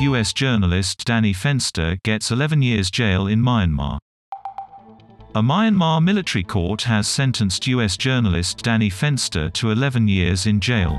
U.S. journalist Danny Fenster gets 11 years jail in Myanmar. A Myanmar military court has sentenced U.S. journalist Danny Fenster to 11 years in jail.